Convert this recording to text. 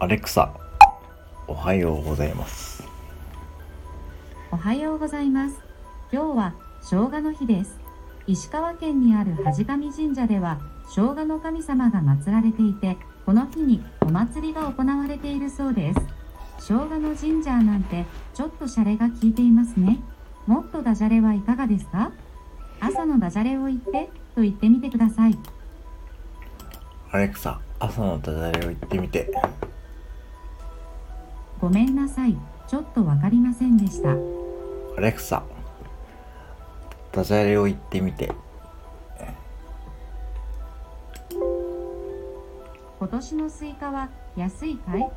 アレクサ、おはようございます。おはようございます。今日は生姜の日です。石川県にある恥神神社では生姜の神様が祀られていて、この日にお祭りが行われているそうです。生姜のジンジャーなんてちょっとシャレが効いていますね。もっとダジャレはいかがですか？朝のダジャレを言ってと言ってみてください。アレクサ、朝のダジャレを言ってみて。ごめんなさい。ちょっとわかりませんでした。アレクサ、ダジャレを言ってみて。今年のスイカは安いかい？